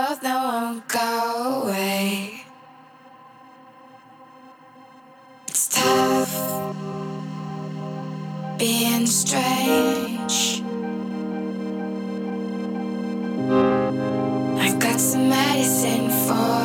both know won't go away. It's tough being strange. I've got some medicine for.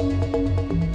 Música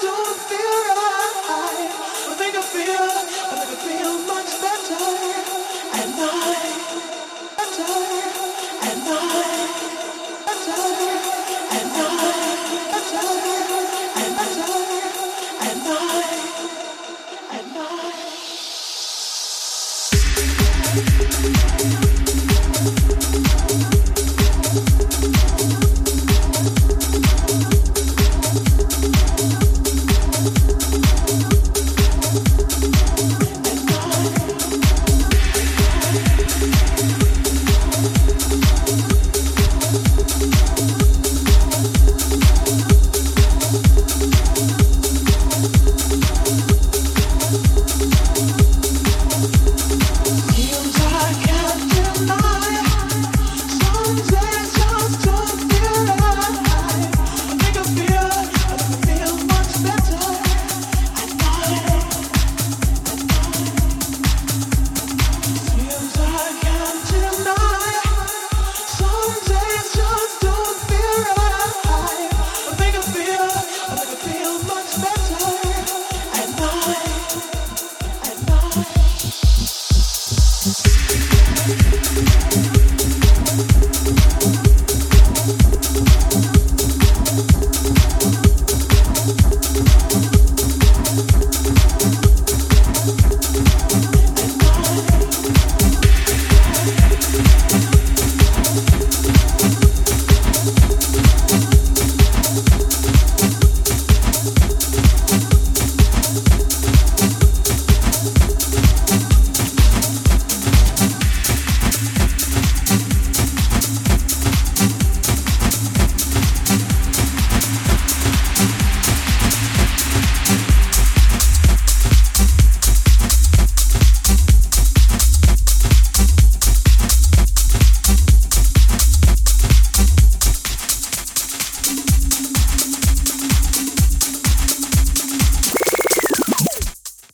don't feel.